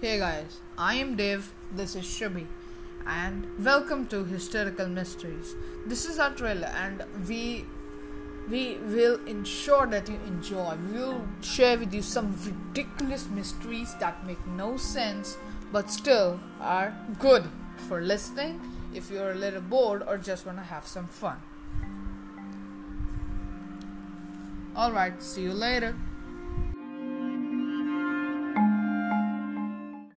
Hey guys, I am Dave, this is Shubhi, and welcome to Hysterical Mysteries. This is our trailer, and we we will ensure that you enjoy. We will share with you some ridiculous mysteries that make no sense but still are good for listening if you're a little bored or just want to have some fun. Alright, see you later.